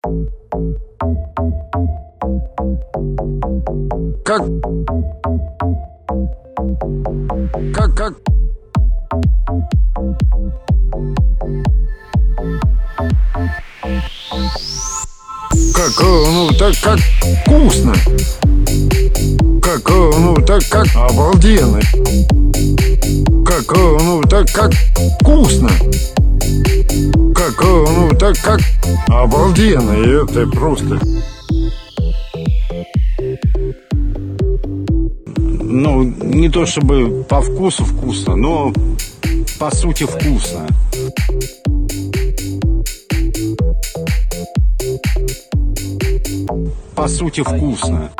Как? Как, как? Как, э, ну так как вкусно Как, э, ну так как обалденно Как, э, ну так как вкусно Как, ну так как обалденно И это просто ну, не то чтобы по вкусу вкусно, но по сути вкусно. По сути вкусно.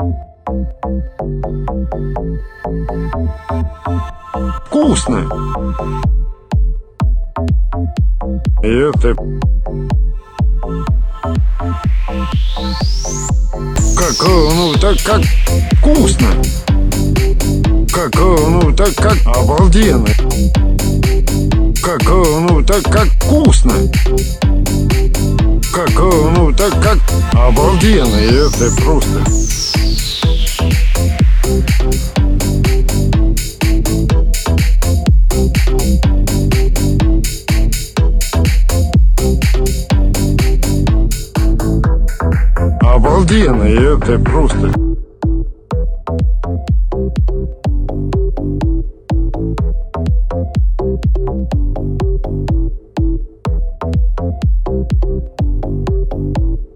Вкусно! И это... Как, ну, так как вкусно! Как, ну, так как обалденно! Как, ну, так как вкусно! Как, ну, так как обалденно! И это просто... Обалденно, и это просто...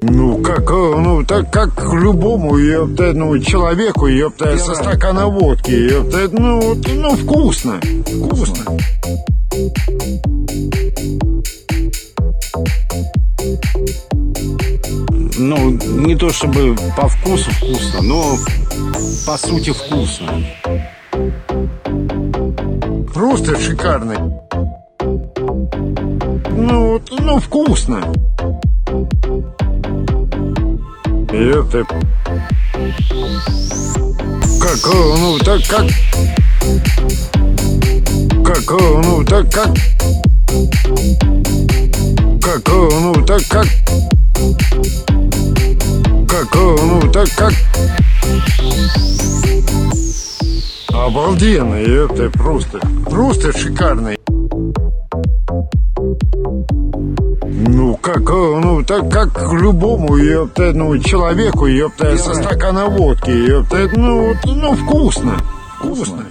Ну, как, э, ну, так как к любому, ёпта, ну, человеку, ёпта, со стакана водки, ёпта, ну, вот, ну, вкусно, вкусно. Ну, не то чтобы по вкусу вкусно, но по сути вкусно. Просто шикарный. Ну, вот, ну, вкусно. И это... Как, ну, так как... Как, ну, так как... Как, ну, так как... так как... Обалденно, это просто... Просто шикарный. Ну, как, э, ну, так как любому, ёпта, ну, человеку, ёпта, со стакана водки, ёпта, ну, вот, ну, вкусно, вкусно.